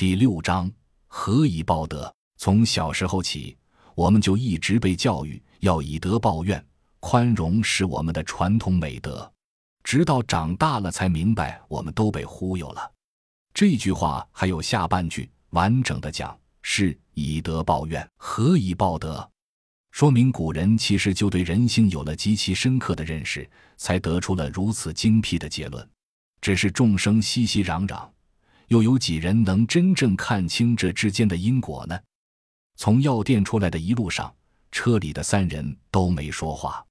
第六章何以报德？从小时候起，我们就一直被教育要以德报怨，宽容是我们的传统美德。直到长大了才明白，我们都被忽悠了。这句话还有下半句，完整的讲是以德报怨，何以报德？说明古人其实就对人性有了极其深刻的认识，才得出了如此精辟的结论。只是众生熙熙攘攘。又有几人能真正看清这之间的因果呢？从药店出来的一路上，车里的三人都没说话。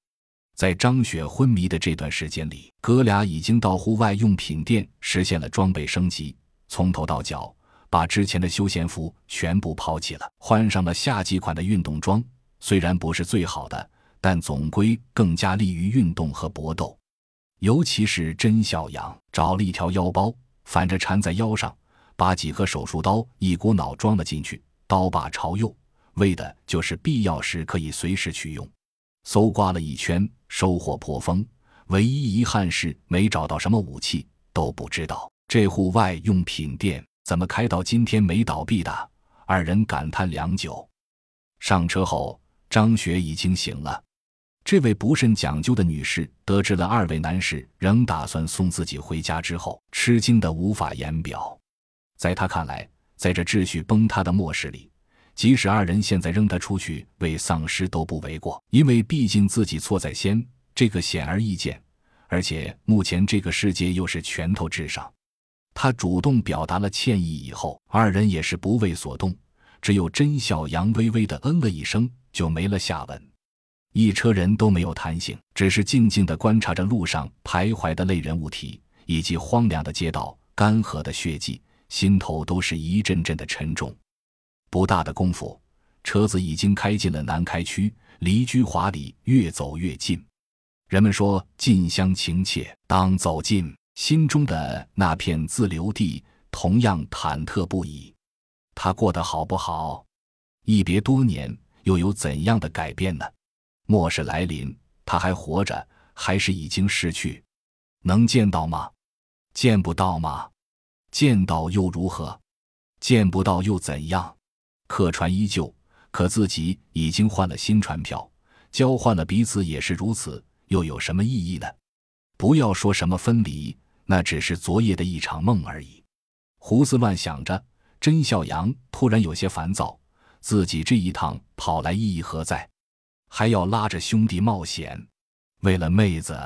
在张雪昏迷的这段时间里，哥俩已经到户外用品店实现了装备升级，从头到脚把之前的休闲服全部抛弃了，换上了夏季款的运动装。虽然不是最好的，但总归更加利于运动和搏斗。尤其是甄小阳找了一条腰包。反着缠在腰上，把几盒手术刀一股脑装了进去，刀把朝右，为的就是必要时可以随时取用。搜刮了一圈，收获颇丰，唯一遗憾是没找到什么武器。都不知道这户外用品店怎么开到今天没倒闭的。二人感叹良久。上车后，张雪已经醒了。这位不甚讲究的女士得知了二位男士仍打算送自己回家之后，吃惊的无法言表。在她看来，在这秩序崩塌的末世里，即使二人现在扔她出去为丧尸都不为过，因为毕竟自己错在先，这个显而易见。而且目前这个世界又是拳头至上，她主动表达了歉意以后，二人也是不为所动，只有甄小阳微微的嗯了一声，就没了下文。一车人都没有谈醒，只是静静地观察着路上徘徊的类人物体，以及荒凉的街道、干涸的血迹，心头都是一阵阵的沉重。不大的功夫，车子已经开进了南开区，离居华里越走越近。人们说“近乡情怯”，当走进心中的那片自留地，同样忐忑不已。他过得好不好？一别多年，又有怎样的改变呢？末世来临，他还活着，还是已经逝去？能见到吗？见不到吗？见到又如何？见不到又怎样？客船依旧，可自己已经换了新船票，交换了彼此也是如此，又有什么意义呢？不要说什么分离，那只是昨夜的一场梦而已。胡思乱想着，甄笑阳突然有些烦躁，自己这一趟跑来意义何在？还要拉着兄弟冒险，为了妹子，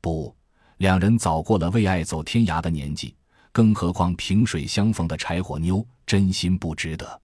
不，两人早过了为爱走天涯的年纪，更何况萍水相逢的柴火妞，真心不值得。